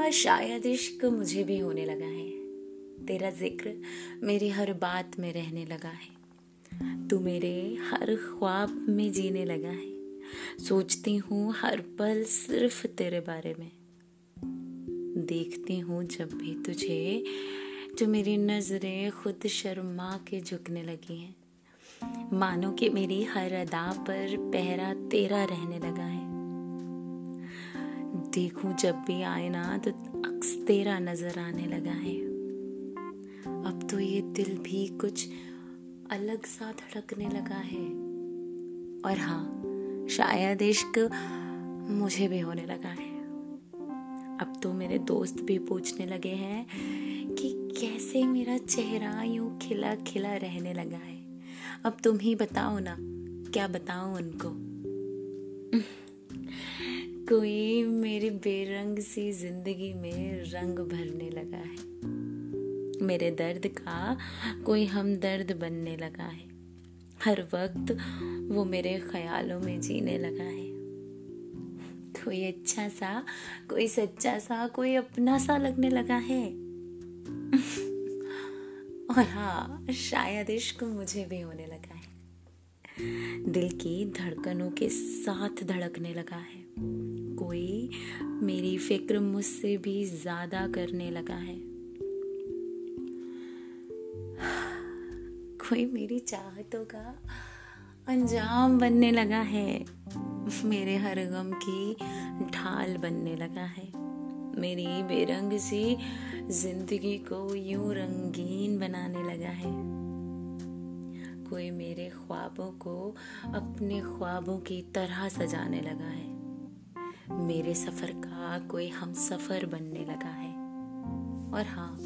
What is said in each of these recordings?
हाँ शायद इश्क मुझे भी होने लगा है। तेरा ज़िक्र मेरी हर बात में रहने लगा है। तू मेरे हर ख्वाब में जीने लगा है। सोचती हूँ हर पल सिर्फ़ तेरे बारे में। देखती हूँ जब भी तुझे तो मेरी नज़रें खुद शर्मा के झुकने लगी हैं। मानो कि मेरी हर अदा पर पहरा तेरा रहने लगा है। देखूँ जब भी आए ना तो अक्स तेरा नज़र आने लगा है। अब तो ये दिल भी कुछ अलग सा धड़कने लगा है। और हाँ शायद इश्क मुझे भी होने लगा है। अब तो मेरे दोस्त भी पूछने लगे हैं कि कैसे मेरा चेहरा यूँ खिला खिला रहने लगा है। अब तुम ही बताओ ना, क्या बताऊँ उनको? कोई मेरी बेरंग सी ज़िंदगी में रंग भरने लगा है। मेरे दर्द का कोई हम दर्द बनने लगा है। हर वक्त वो मेरे ख्यालों में जीने लगा है। कोई अच्छा सा, कोई सच्चा सा, कोई अपना सा लगने लगा है। और हाँ शायद इश्क मुझे भी होने लगा है। दिल की धड़कनों के साथ धड़कने लगा है। कोई मेरी फ़िक्र मुझसे भी ज़्यादा करने लगा है। कोई मेरी चाहतों का अंजाम बनने लगा है। मेरे हर गम की ढाल बनने लगा है। मेरी बेरंग सी ज़िंदगी को यूँ रंगीन बनाने लगा है। कोई मेरे ख्वाबों को अपने ख्वाबों की तरह सजाने लगा है। मेरे सफ़र का कोई हम सफ़र बनने लगा है। और हाँ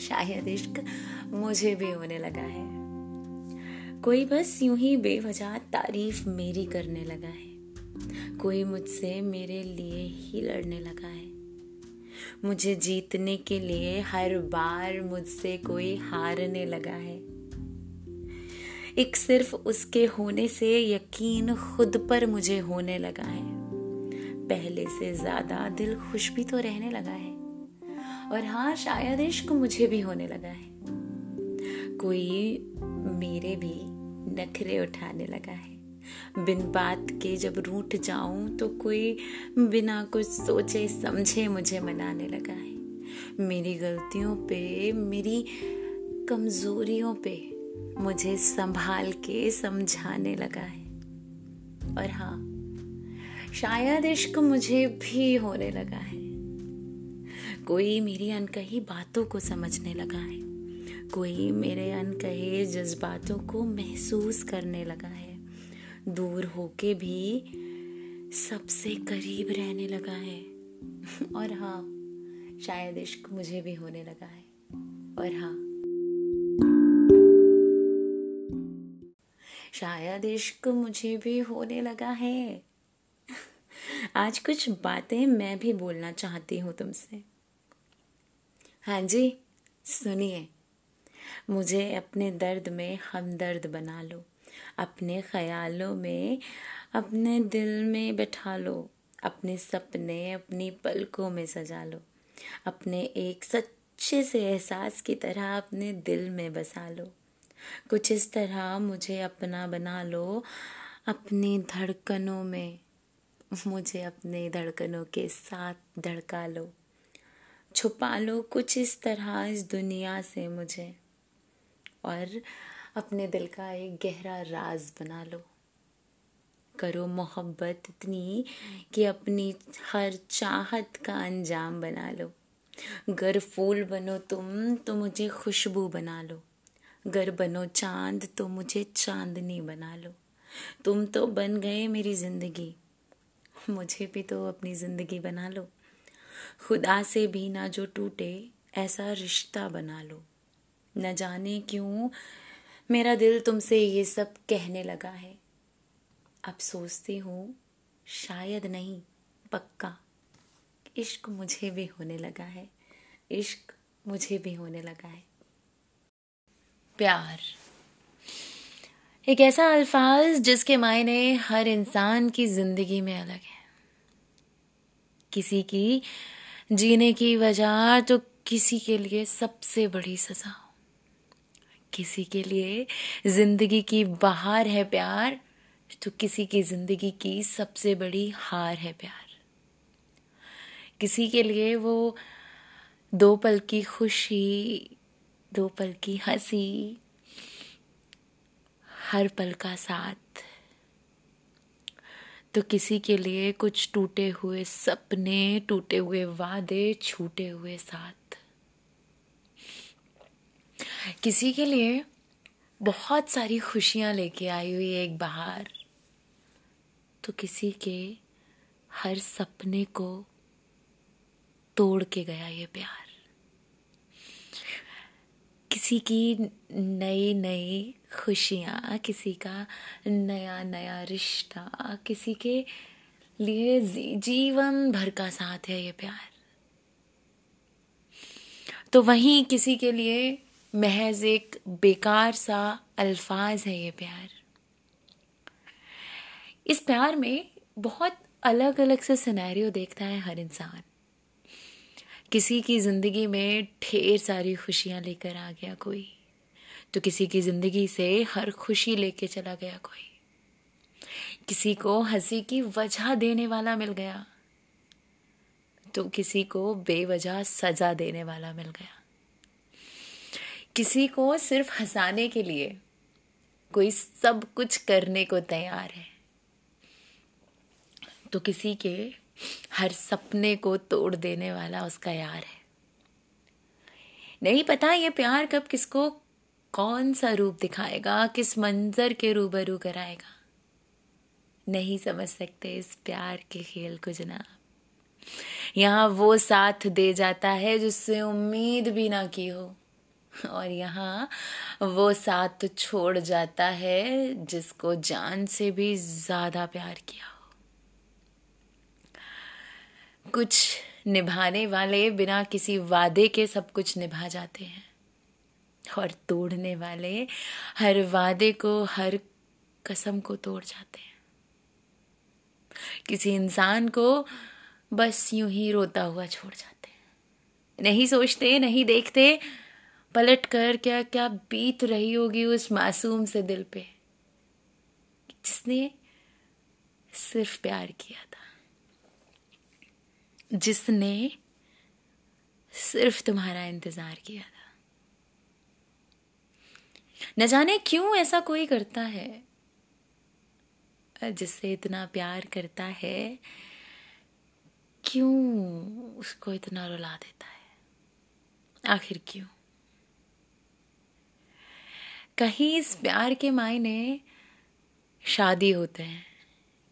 शायद इश्क मुझे भी होने लगा है। कोई बस यूँ ही बेवजह तारीफ़ मेरी करने लगा है। कोई मुझसे मेरे लिए ही लड़ने लगा है। मुझे जीतने के लिए हर बार मुझसे कोई हारने लगा है। एक सिर्फ़ उसके होने से यकीन खुद पर मुझे होने लगा है। पहले से ज़्यादा दिल खुश भी तो रहने लगा है। और हाँ शायद इश्क मुझे भी होने लगा है। कोई मेरे भी नखरे उठाने लगा है। बिन बात के जब रूठ जाऊँ तो कोई बिना कुछ सोचे समझे मुझे मनाने लगा है। मेरी गलतियों पे, मेरी कमजोरियों पे मुझे संभाल के समझाने लगा है। और हाँ शायद इश्क मुझे भी होने लगा है। कोई मेरी अनकही बातों को समझने लगा है। कोई मेरे अनकहे जज्बातों को महसूस करने लगा है। दूर होके भी सबसे करीब रहने लगा है। और हाँ शायद इश्क मुझे भी होने लगा है। और हाँ। शायद इश्क मुझे भी होने लगा है। आज कुछ बातें मैं भी बोलना चाहती हूँ तुमसे। हाँ जी, सुनिए। मुझे अपने दर्द में हमदर्द बना लो। अपने ख्यालों में, अपने दिल में बैठा लो। अपने सपने अपनी पलकों में सजा लो। अपने एक सच्चे से एहसास की तरह अपने दिल में बसा लो। कुछ इस तरह मुझे अपना बना लो अपनी धड़कनों में। मुझे अपने धड़कनों के साथ धड़का लो। छुपा लो कुछ इस तरह इस दुनिया से मुझे। और अपने दिल का एक गहरा राज बना लो। करो मोहब्बत इतनी कि अपनी हर चाहत का अंजाम बना लो। गर फूल बनो तुम तो मुझे खुशबू बना लो। गर बनो चाँद तो मुझे चांदनी बना लो। तुम तो बन गए मेरी ज़िंदगी। मुझे भी तो अपनी ज़िंदगी बना लो। खुदा से भी ना जो टूटे, ऐसा रिश्ता बना लो। न जाने क्यों मेरा दिल तुमसे ये सब कहने लगा है। अब सोचती हूँ, शायद नहीं, पक्का। इश्क मुझे भी होने लगा है। इश्क मुझे भी होने लगा है। प्यार। एक ऐसा अल्फाज जिसके मायने हर इंसान की ज़िंदगी में अलग है। किसी की जीने की वजह तो किसी के लिए सबसे बड़ी सजा हो। किसी के लिए ज़िंदगी की बाहर है प्यार तो किसी की ज़िंदगी की सबसे बड़ी हार है प्यार। किसी के लिए वो दो पल की खुशी, दो पल की हँसी हर पल का साथ। तो किसी के लिए कुछ टूटे हुए सपने, टूटे हुए वादे, छूटे हुए साथ। किसी के लिए बहुत सारी खुशियाँ लेके आई हुई एक बाहर। तो किसी के हर सपने को तोड़ के गया ये प्यार। किसी की नई नई खुशियाँ, किसी का नया नया रिश्ता, किसी के लिए जीवन भर का साथ है ये प्यार। तो वहीं किसी के लिए महज एक बेकार सा अल्फाज है ये प्यार। इस प्यार में बहुत अलग अलग से सिनेरियो देखता है हर इंसान। किसी की ज़िंदगी में ढेर सारी खुशियाँ लेकर आ गया कोई। तो किसी की ज़िंदगी से हर खुशी लेके चला गया कोई। किसी को हँसी की वजह देने वाला मिल गया। तो किसी को बेवजह सजा देने वाला मिल गया। किसी को सिर्फ़ हंसाने के लिए कोई सब कुछ करने को तैयार है। तो किसी के हर सपने को तोड़ देने वाला उसका यार है। नहीं पता ये प्यार कब किसको कौन सा रूप दिखाएगा, किस मंजर के रूबरू कराएगा? नहीं समझ सकते इस प्यार के खेल को जनाब। यहाँ वो साथ दे जाता है जिससे उम्मीद भी ना की हो। और यहाँ वो साथ छोड़ जाता है जिसको जान से भी ज़्यादा प्यार किया हो। कुछ निभाने वाले बिना किसी वादे के सब कुछ निभा जाते हैं। और तोड़ने वाले हर वादे को, हर कसम को तोड़ जाते हैं। किसी इंसान को बस यूँ ही रोता हुआ छोड़ जाते हैं। नहीं सोचते, नहीं देखते, पलट कर क्या क्या बीत रही होगी उस मासूम से दिल पे। जिसने सिर्फ़ प्यार किया था। जिसने सिर्फ़ तुम्हारा इंतज़ार किया न जाने क्यों ऐसा कोई करता है। जिससे इतना प्यार करता है, क्यों उसको इतना रुला देता है? आखिर क्यों? कहीं इस प्यार के मायने शादी होते हैं।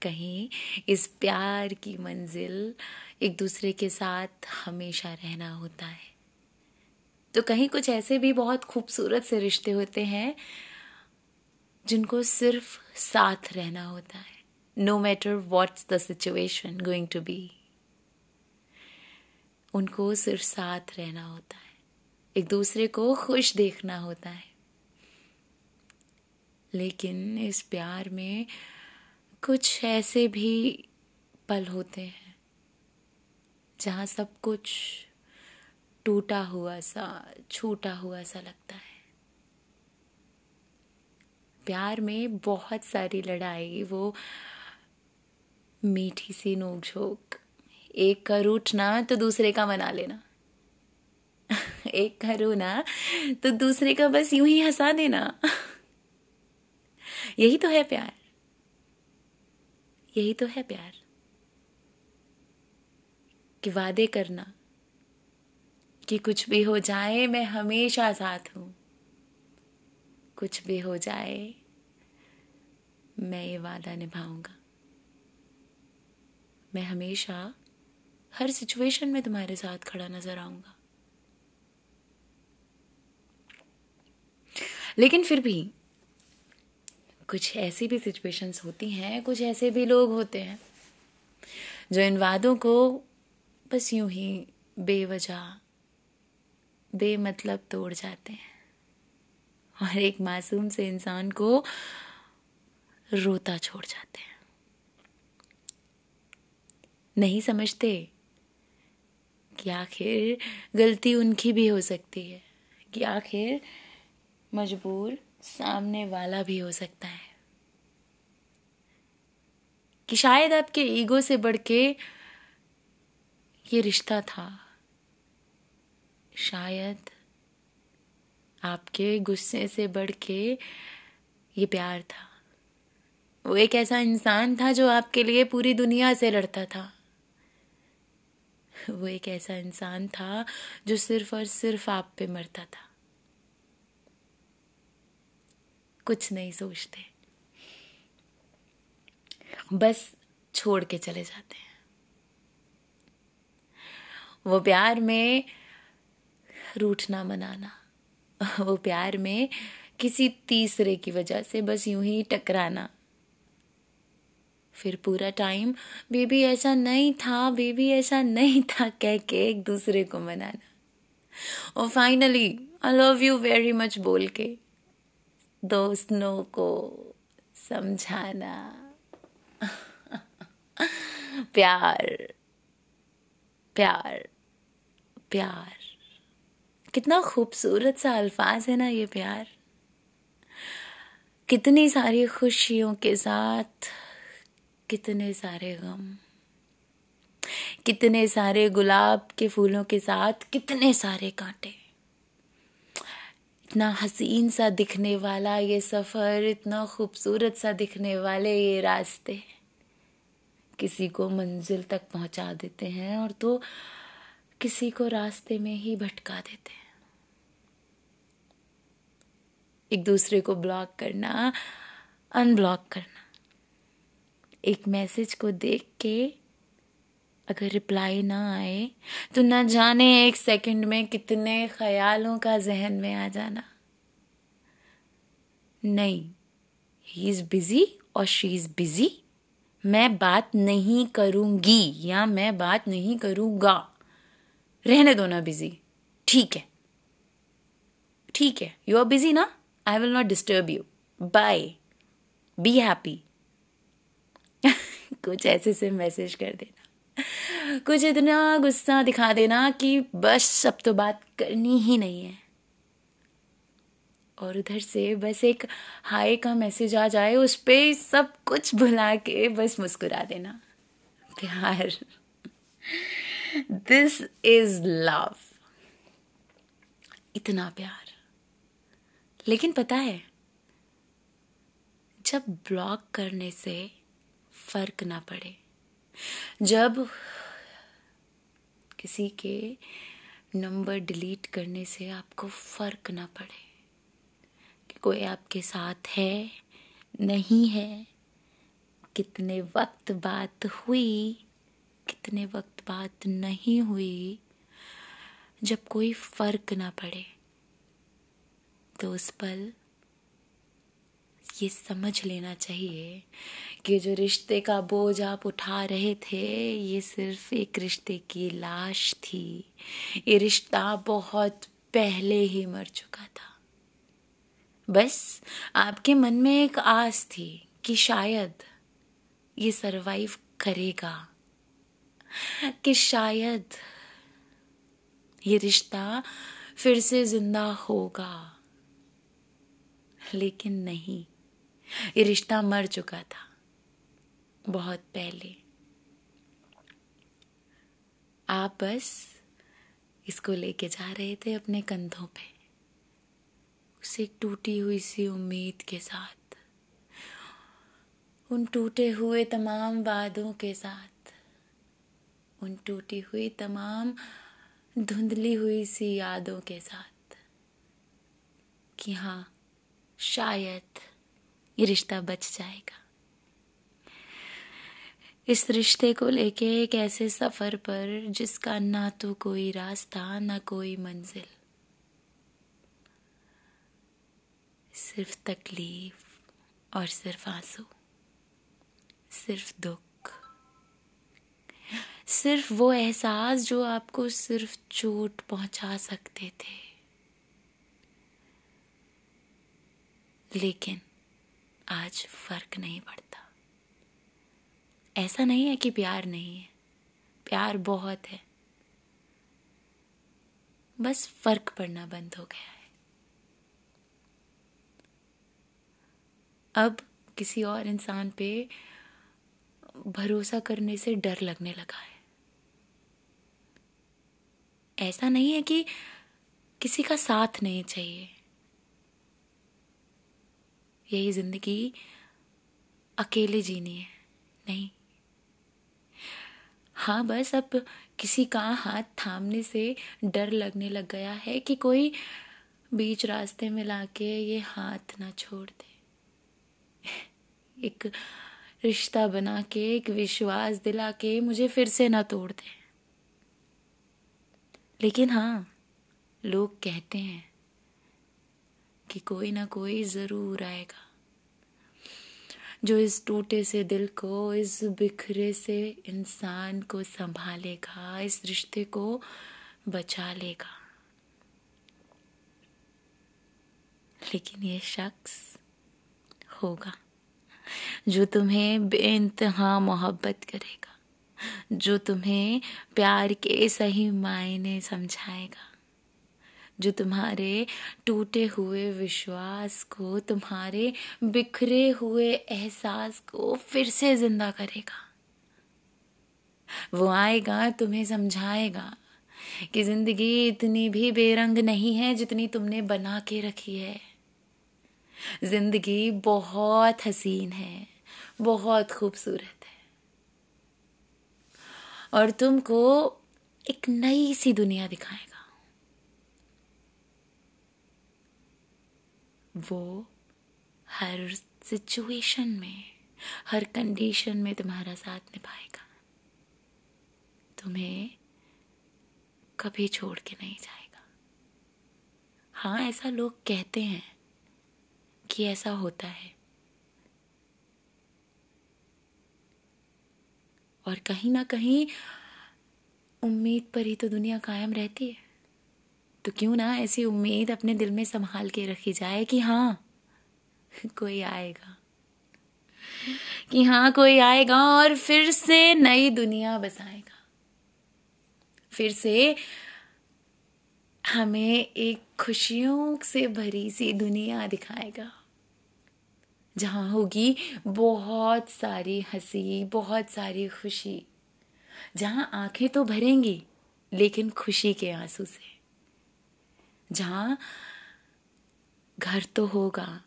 कहीं इस प्यार की मंजिल एक दूसरे के साथ हमेशा रहना होता है। तो कहीं कुछ ऐसे भी बहुत खूबसूरत से रिश्ते होते हैं, जिनको सिर्फ़ साथ रहना होता है no matter what's the situation going to be उनको सिर्फ़ साथ रहना होता है, एक दूसरे को खुश देखना होता है। लेकिन इस प्यार में कुछ ऐसे भी पल होते हैं, जहाँ सब कुछ टूटा हुआ सा, छूटा हुआ सा लगता है। प्यार में बहुत सारी लड़ाई, वो मीठी सी नोकझोंक। एक का रूठना तो दूसरे का मना लेना। एक का रोना तो दूसरे का बस यूँ ही हंसा देना। यही तो है प्यार। यही तो है प्यार। कि वादे करना। कि कुछ भी हो जाए, मैं हमेशा साथ हूँ। कुछ भी हो जाए, मैं ये वादा निभाऊँगा। मैं हमेशा हर सिचुएशन में तुम्हारे साथ खड़ा नज़र आऊँगा। लेकिन फिर भी कुछ ऐसी भी सिचुएशंस होती हैं, कुछ ऐसे भी लोग होते हैं, जो इन वादों को बस यूँ ही बेवजह बेमतलब तोड़ जाते हैं। और एक मासूम से इंसान को रोता छोड़ जाते हैं। नहीं समझते कि आखिर गलती उनकी भी हो सकती है, कि आखिर मजबूर सामने वाला भी हो सकता है। कि शायद आपके ईगो से बढ़ के ये रिश्ता था। शायद आपके गुस्से से बढ़ के ये प्यार था। वो एक ऐसा इंसान था जो आपके लिए पूरी दुनिया से लड़ता था। वो एक ऐसा इंसान था जो सिर्फ़ और सिर्फ़ आप पे मरता था। कुछ नहीं सोचते। बस छोड़ के चले जाते हैं। वो प्यार में रूठना मनाना। वो प्यार में किसी तीसरे की वजह से बस यूँ ही टकराना। फिर पूरा टाइम बेबी ऐसा नहीं था बेबी ऐसा नहीं था कह के एक दूसरे को मनाना। और finally I love you very much बोल के दोस्तों को समझाना। प्यार प्यार प्यार। कितना खूबसूरत सा अल्फाज है ना ये प्यार। कितनी सारी खुशियों के साथ, कितने सारे गम। कितने सारे गुलाब के फूलों के साथ, कितने सारे कांटे। इतना हसीन सा दिखने वाला ये सफ़र, इतना खूबसूरत सा दिखने वाले ये रास्ते। किसी को मंजिल तक पहुँचा देते हैं और तो किसी को रास्ते में ही भटका देते हैं। एक दूसरे को ब्लॉक करना अनब्लॉक करना। एक मैसेज को देख के अगर रिप्लाई ना आए तो ना जाने एक सेकंड में कितने ख्यालों का जहन में आ जाना। नहीं ही इज़ बिज़ी और शी इज़ बिज़ी मैं बात नहीं करूँगी या मैं बात नहीं करूँगा। रहने दो ना बिज़ी ठीक है। ठीक है। यू आर बिज़ी ना? I will not disturb you bye be happy कुछ ऐसे से मैसेज कर देना। कुछ इतना गुस्सा दिखा देना कि बस अब तो बात करनी ही नहीं है। और उधर से बस एक हाय का मैसेज आ जाए, उस पर सब कुछ भुला के बस मुस्कुरा देना। प्यार। दिस इज़ लव इतना प्यार। लेकिन पता है, जब ब्लॉक करने से फ़र्क ना पड़े, जब किसी के नंबर डिलीट करने से आपको फ़र्क ना पड़े कि कोई आपके साथ है, नहीं है, कितने वक्त बात हुई, कितने वक्त बात नहीं हुई, जब कोई फ़र्क ना पड़े तो उस पल ये समझ लेना चाहिए कि जो रिश्ते का बोझ आप उठा रहे थे, ये सिर्फ़ एक रिश्ते की लाश थी। ये रिश्ता बहुत पहले ही मर चुका था। बस आपके मन में एक आस थी कि शायद ये सरवाइव करेगा, कि शायद ये रिश्ता फिर से ज़िंदा होगा। लेकिन नहीं। ये रिश्ता मर चुका था, बहुत पहले। आप बस इसको लेके जा रहे थे अपने कंधों पे। उसे टूटी हुई सी उम्मीद के साथ, उन टूटे हुए तमाम वादों के साथ, उन टूटी हुई तमाम धुंधली हुई सी यादों के साथ कि हाँ शायद ये रिश्ता बच जाएगा। इस रिश्ते को लेके एक ऐसे सफ़र पर जिसका ना तो कोई रास्ता, ना कोई मंजिल, सिर्फ़ तकलीफ़ और सिर्फ़ आँसू, सिर्फ़ दुख, सिर्फ़ वो एहसास जो आपको सिर्फ़ चोट पहुँचा सकते थे। लेकिन आज फ़र्क नहीं पड़ता। ऐसा नहीं है कि प्यार नहीं है। प्यार बहुत है। बस फ़र्क पड़ना बंद हो गया है। अब किसी और इंसान पे भरोसा करने से डर लगने लगा है। ऐसा नहीं है कि किसी का साथ नहीं चाहिए। यही ज़िंदगी अकेले जीनी है, नहीं? हाँ बस अब किसी का हाथ थामने से डर लगने लग गया है कि कोई बीच रास्ते में लाके ये हाथ ना छोड़ दे। एक रिश्ता बना के एक विश्वास दिला के मुझे फिर से ना तोड़ दे। लेकिन हाँ लोग कहते हैं कि कोई ना कोई ज़रूर आएगा। जो इस टूटे से दिल को, इस बिखरे से इंसान को संभालेगा, इस रिश्ते को बचा लेगा। लेकिन ये शख्स होगा, जो तुम्हें बेइंतहा मोहब्बत करेगा, जो तुम्हें प्यार के सही मायने समझाएगा। जो तुम्हारे टूटे हुए विश्वास को, तुम्हारे बिखरे हुए एहसास को फिर से ज़िंदा करेगा। वो आएगा, तुम्हें समझाएगा कि ज़िंदगी इतनी भी बेरंग नहीं है जितनी तुमने बना के रखी है। ज़िंदगी बहुत हसीन है, बहुत खूबसूरत है। और तुमको एक नई सी दुनिया दिखाएगा। वो हर सिचुएशन में, हर कंडीशन में तुम्हारा साथ निभाएगा। तुम्हें कभी छोड़ के नहीं जाएगा। हाँ ऐसा लोग कहते हैं कि ऐसा होता है। और कहीं ना कहीं उम्मीद पर ही तो दुनिया कायम रहती है। तो क्यों ना ऐसी उम्मीद अपने दिल में संभाल के रखी जाए कि हाँ कोई आएगा। कि हाँ कोई आएगा और फिर से नई दुनिया बसाएगा। फिर से हमें एक खुशियों से भरी सी दुनिया दिखाएगा, जहाँ होगी बहुत सारी हँसी, बहुत सारी खुशी। जहाँ आँखें तो भरेंगी, लेकिन खुशी के आँसू से। जहाँ घर तो होगा,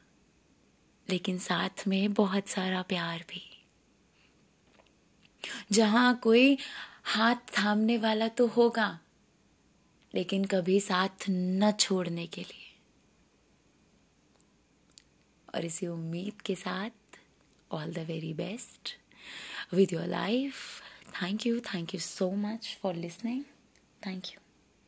लेकिन साथ में बहुत सारा प्यार भी। जहाँ कोई हाथ थामने वाला तो होगा, लेकिन कभी साथ न छोड़ने के लिए। और इसी उम्मीद के साथ all the very best with your life thank you thank you so much for listening thank you